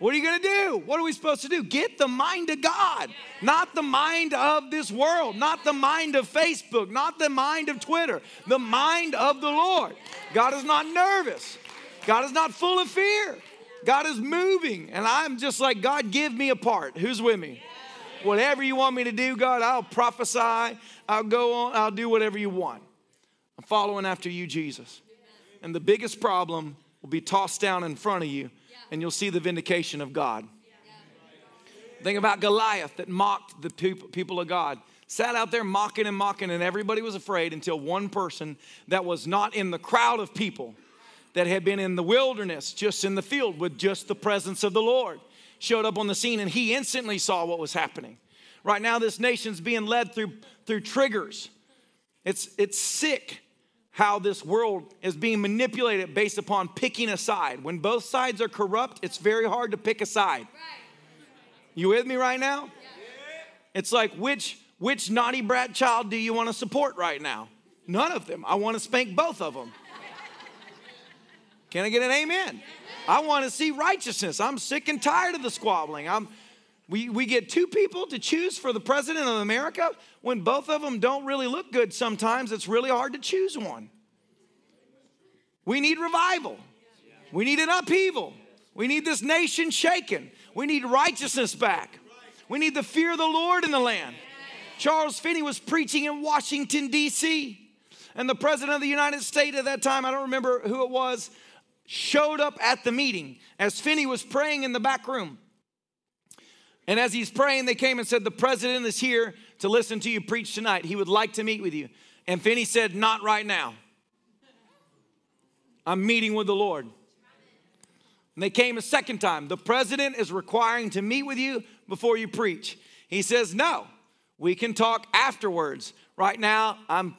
Speaker 2: What are you going to do? What are we supposed to do? Get the mind of God, not the mind of this world, not the mind of Facebook, not the mind of Twitter, the mind of the Lord. God is not nervous, God is not full of fear. God is moving, and I'm just like, God, give me a part. Who's with me? Whatever you want me to do, God, I'll prophesy. I'll go on. I'll do whatever you want. I'm following after you, Jesus. And the biggest problem will be tossed down in front of you, and you'll see the vindication of God. Think about Goliath that mocked the people of God. Sat out there mocking and mocking, and everybody was afraid until one person that was not in the crowd of people that had been in the wilderness, just in the field with just the presence of the Lord showed up on the scene and he instantly saw what was happening. Right now, this nation's being led through, through triggers. It's, it's sick how this world is being manipulated based upon picking a side. When both sides are corrupt, it's very hard to pick a side. You with me right now? It's like which which naughty brat child do you want to support right now? None of them. I want to spank both of them. Can I get an amen? I want to see righteousness. I'm sick and tired of the squabbling. I'm, we, we get two people to choose for the president of America. When both of them don't really look good sometimes, it's really hard to choose one. We need revival. We need an upheaval. We need this nation shaken. We need righteousness back. We need the fear of the Lord in the land. Charles Finney was preaching in Washington, D.C., and the president of the United States at that time, I don't remember who it was, showed up at the meeting as Finney was praying in the back room. And as he's praying, they came and said, The president is here to listen to you preach tonight. He would like to meet with you. And Finney said, Not right now. I'm meeting with the Lord. And they came a second time. The president is requiring to meet with you before you preach. He says, No, we can talk afterwards. Right now, I'm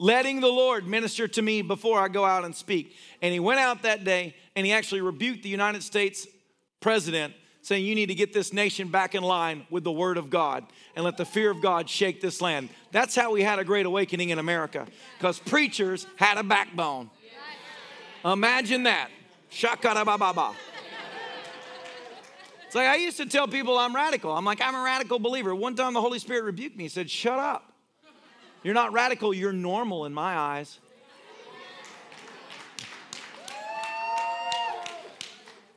Speaker 2: letting the Lord minister to me before I go out and speak. And he went out that day and he actually rebuked the United States president, saying, You need to get this nation back in line with the word of God and let the fear of God shake this land. That's how we had a great awakening in America, because preachers had a backbone. Imagine that. Shakarababa. It's like I used to tell people I'm radical. I'm like, I'm a radical believer. One time the Holy Spirit rebuked me. He said, Shut up. You're not radical, you're normal in my eyes.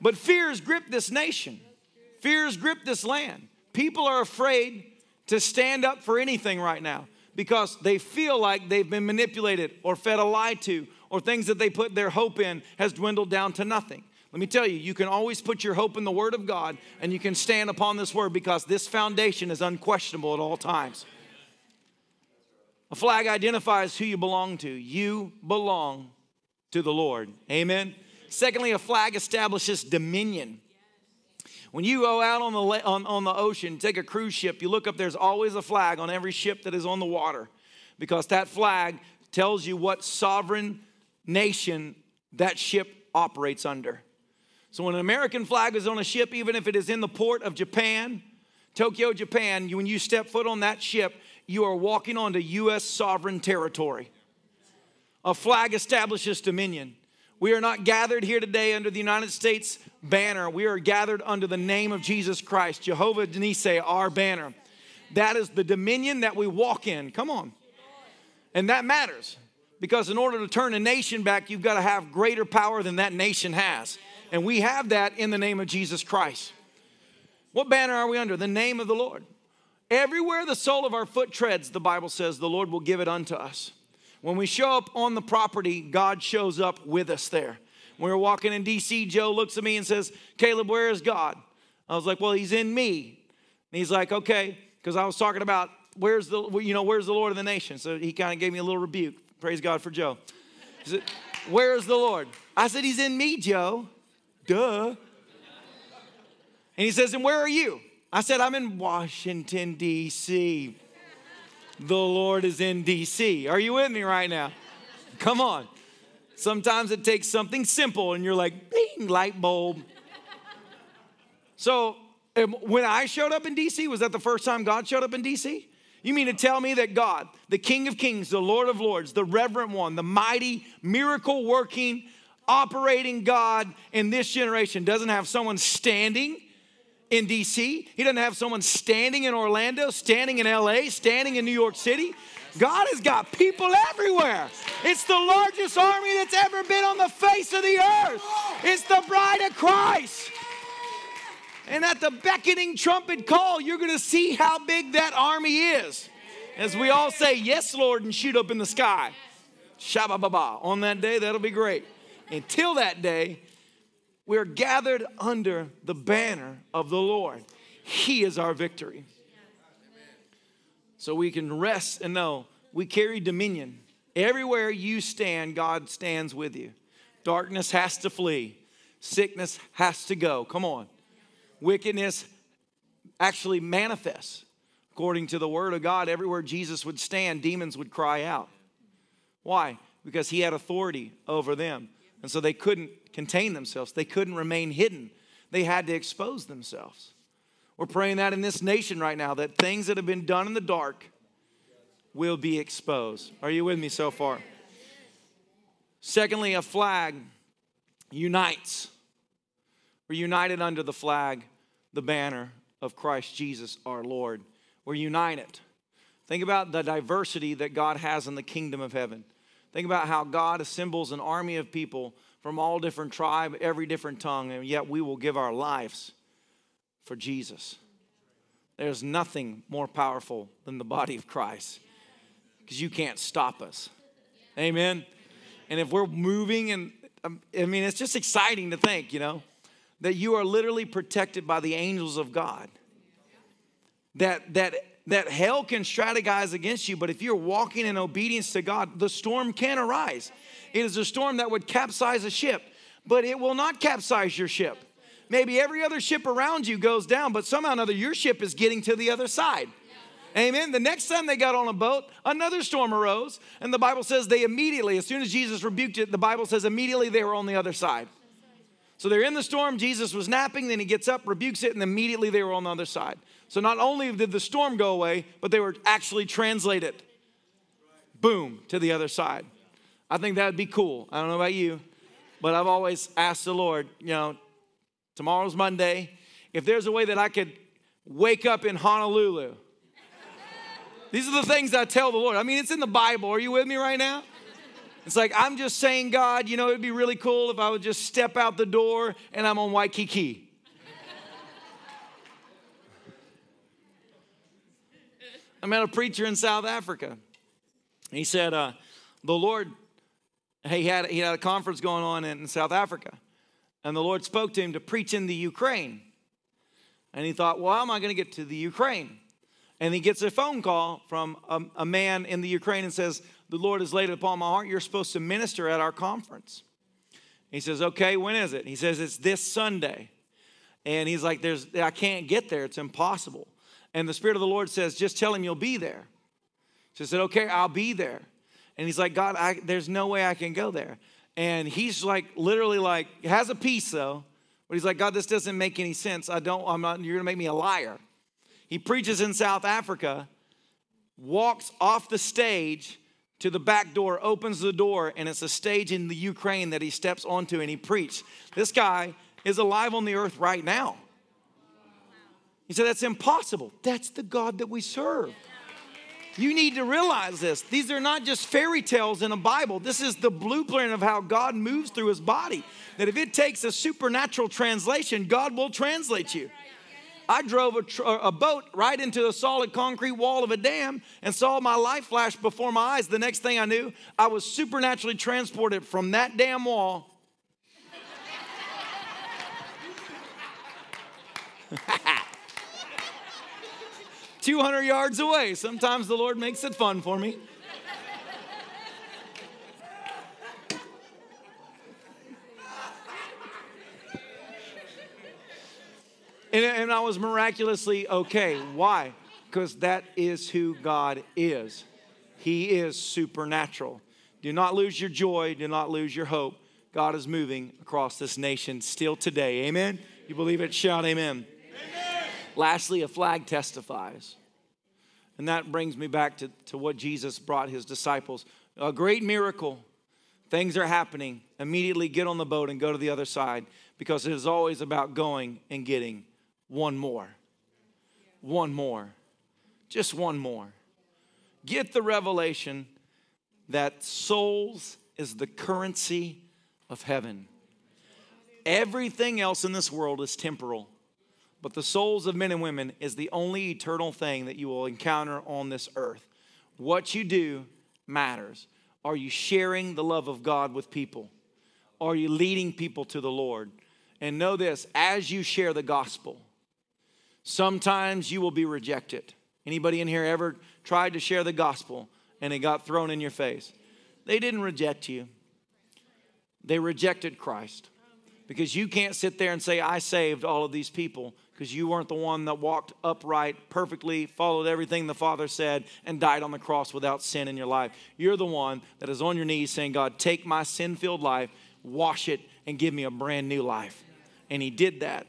Speaker 2: But fear has gripped this nation. Fear has gripped this land. People are afraid to stand up for anything right now because they feel like they've been manipulated or fed a lie to or things that they put their hope in has dwindled down to nothing. Let me tell you, you can always put your hope in the Word of God and you can stand upon this Word because this foundation is unquestionable at all times. A flag identifies who you belong to. You belong to the Lord. Amen. Secondly, a flag establishes dominion. When you go out on the, on, on the ocean, take a cruise ship, you look up, there's always a flag on every ship that is on the water because that flag tells you what sovereign nation that ship operates under. So when an American flag is on a ship, even if it is in the port of Japan, Tokyo, Japan, when you step foot on that ship, you are walking onto U.S. sovereign territory. A flag establishes dominion. We are not gathered here today under the United States banner. We are gathered under the name of Jesus Christ, Jehovah Nissi, our banner. That is the dominion that we walk in. Come on. And that matters because in order to turn a nation back, you've got to have greater power than that nation has. And we have that in the name of Jesus Christ. What banner are we under? The name of the Lord. Everywhere the sole of our foot treads, the Bible says, the Lord will give it unto us. When we show up on the property, God shows up with us there. When we were walking in DC, Joe looks at me and says, Caleb, where is God? I was like, well, he's in me. And he's like, okay, because I was talking about where's the, you know, where's the Lord of the nation? So he kind of gave me a little rebuke. Praise God for Joe. He said, where is the Lord? I said, he's in me, Joe. Duh. And he says, and where are you? I said, I'm in Washington, D.C the Lord is in DC. Are you with me right now? Come on. Sometimes it takes something simple and you're like, bing, light bulb. So um, when I showed up in DC, was that the first time God showed up in DC? You mean to tell me that God, the King of Kings, the Lord of Lords, the reverent one, the mighty, miracle working, operating God in this generation doesn't have someone standing in DC. He doesn't have someone standing in Orlando, standing in LA, standing in New York City. God has got people everywhere. It's the largest army that's ever been on the face of the earth. It's the bride of Christ. And at the beckoning trumpet call, you're going to see how big that army is. As we all say, Yes, Lord, and shoot up in the sky. Shabba baba. On that day, that'll be great. Until that day, we're gathered under the banner of the Lord. He is our victory. So we can rest and know we carry dominion. Everywhere you stand, God stands with you. Darkness has to flee, sickness has to go. Come on. Wickedness actually manifests. According to the word of God, everywhere Jesus would stand, demons would cry out. Why? Because he had authority over them. And so they couldn't contain themselves, they couldn't remain hidden. They had to expose themselves. We're praying that in this nation right now, that things that have been done in the dark will be exposed. Are you with me so far? Secondly, a flag unites. We're united under the flag, the banner of Christ Jesus our Lord. We're united. Think about the diversity that God has in the kingdom of heaven. Think about how God assembles an army of people from all different tribe, every different tongue, and yet we will give our lives for Jesus. There's nothing more powerful than the body of Christ because you can't stop us. Amen. And if we're moving, and um, I mean, it's just exciting to think, you know, that you are literally protected by the angels of God. That that that hell can strategize against you, but if you're walking in obedience to God, the storm can arise. It is a storm that would capsize a ship, but it will not capsize your ship. Maybe every other ship around you goes down, but somehow or another your ship is getting to the other side. Amen. The next time they got on a boat, another storm arose, and the Bible says they immediately, as soon as Jesus rebuked it, the Bible says immediately they were on the other side. So they're in the storm, Jesus was napping, then he gets up, rebukes it, and immediately they were on the other side. So not only did the storm go away, but they were actually translated. Boom, to the other side. I think that'd be cool. I don't know about you, but I've always asked the Lord, you know, tomorrow's Monday. if there's a way that I could wake up in Honolulu. These are the things I tell the Lord. I mean, it's in the Bible. Are you with me right now? It's like, I'm just saying, God, you know, it'd be really cool if I would just step out the door and I'm on Waikiki. I met a preacher in South Africa. He said, uh, the Lord, he had, he had a conference going on in South Africa, and the Lord spoke to him to preach in the Ukraine. And he thought, well, how am I going to get to the Ukraine? And he gets a phone call from a, a, man in the Ukraine and says, The Lord has laid it upon my heart. You're supposed to minister at our conference. He says, Okay, when is it? He says, It's this Sunday. And he's like, There's I can't get there. It's impossible. And the Spirit of the Lord says, Just tell him you'll be there. So said, Okay, I'll be there. And he's like, God, I, there's no way I can go there. And he's like, literally, like, has a peace though. But he's like, God, this doesn't make any sense. I don't, I'm not, you're gonna make me a liar. He preaches in South Africa, walks off the stage to the back door, opens the door, and it's a stage in the Ukraine that he steps onto and he preached. This guy is alive on the earth right now. He said, That's impossible. That's the God that we serve. You need to realize this. These are not just fairy tales in a Bible. This is the blueprint of how God moves through his body. That if it takes a supernatural translation, God will translate you. I drove a, tr- a, boat right into a solid concrete wall of a dam and saw my life flash before my eyes. The next thing I knew, I was supernaturally transported from that dam wall. 200 yards away. Sometimes the Lord makes it fun for me. And, and I was miraculously okay. Why? Because that is who God is. He is supernatural. Do not lose your joy, do not lose your hope. God is moving across this nation still today. Amen? You believe it? Shout amen. Lastly, a flag testifies. And that brings me back to, to what Jesus brought his disciples. A great miracle. Things are happening. Immediately get on the boat and go to the other side because it is always about going and getting one more. One more. Just one more. Get the revelation that souls is the currency of heaven. Everything else in this world is temporal, but the souls of men and women is the only eternal thing that you will encounter on this earth. What you do matters. Are you sharing the love of God with people? Are you leading people to the Lord? And know this as you share the gospel, Sometimes you will be rejected. Anybody in here ever tried to share the gospel and it got thrown in your face? They didn't reject you. They rejected Christ. Because you can't sit there and say, I saved all of these people because you weren't the one that walked upright, perfectly, followed everything the Father said, and died on the cross without sin in your life. You're the one that is on your knees saying, God, take my sin filled life, wash it, and give me a brand new life. And He did that.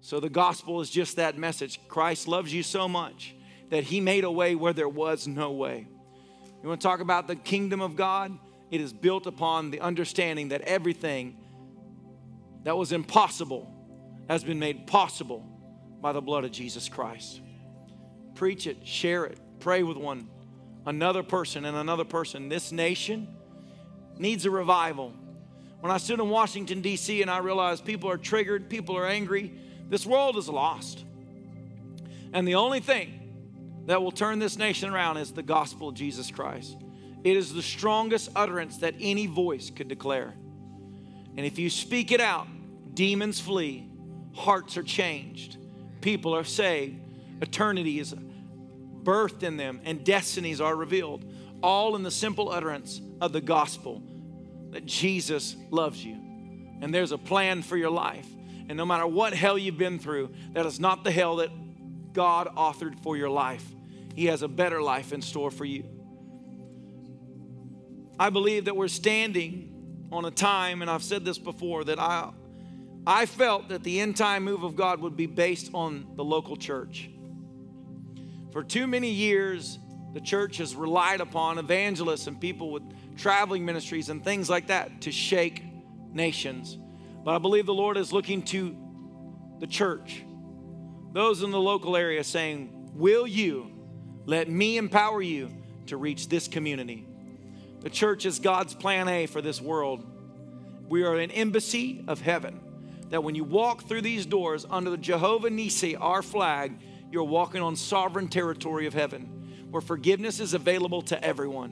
Speaker 2: So the gospel is just that message. Christ loves you so much that he made a way where there was no way. You want to talk about the kingdom of God? It is built upon the understanding that everything that was impossible has been made possible by the blood of Jesus Christ. Preach it, share it, pray with one another person and another person. This nation needs a revival. When I stood in Washington, D.C., and I realized people are triggered, people are angry, this world is lost. And the only thing that will turn this nation around is the gospel of Jesus Christ. It is the strongest utterance that any voice could declare. And if you speak it out, demons flee, hearts are changed, people are saved, eternity is birthed in them, and destinies are revealed. All in the simple utterance of the gospel that Jesus loves you. And there's a plan for your life. And no matter what hell you've been through, that is not the hell that God authored for your life. He has a better life in store for you. I believe that we're standing on a time, and I've said this before, that I, I felt that the end time move of God would be based on the local church. For too many years, the church has relied upon evangelists and people with traveling ministries and things like that to shake nations. But I believe the Lord is looking to the church those in the local area saying, Will you let me empower you to reach this community? The church is God's plan A for this world. We are an embassy of heaven. That when you walk through these doors under the Jehovah Nissi, our flag, you're walking on sovereign territory of heaven where forgiveness is available to everyone,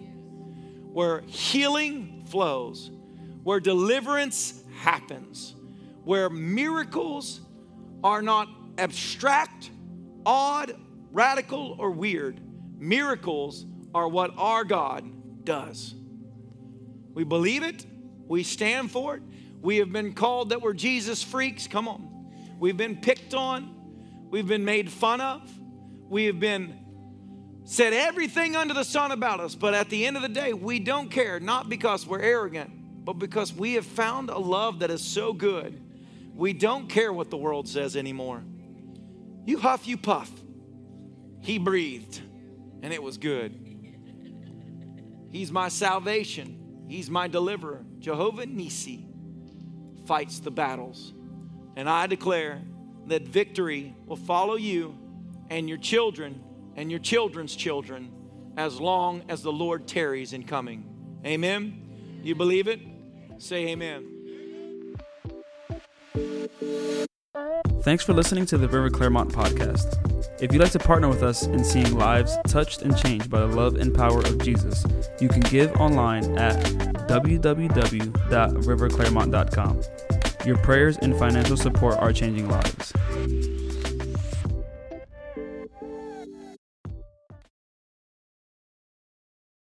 Speaker 2: where healing flows, where deliverance happens, where miracles are not abstract, odd, radical, or weird. Miracles are what our God does. We believe it, we stand for it. We have been called that we're Jesus freaks. Come on. We've been picked on, we've been made fun of, we have been said everything under the sun about us, but at the end of the day, we don't care, not because we're arrogant, but because we have found a love that is so good, we don't care what the world says anymore. You huff, you puff. He breathed, and it was good. He's my salvation, He's my deliverer. Jehovah Nissi fights the battles. And I declare that victory will follow you and your children and your children's children as long as the Lord tarries in coming. Amen. You believe it? Say amen.
Speaker 3: Thanks for listening to the River Clermont podcast. If you'd like to partner with us in seeing lives touched and changed by the love and power of Jesus, you can give online at www.riverclermont.com. Your prayers and financial support are changing lives.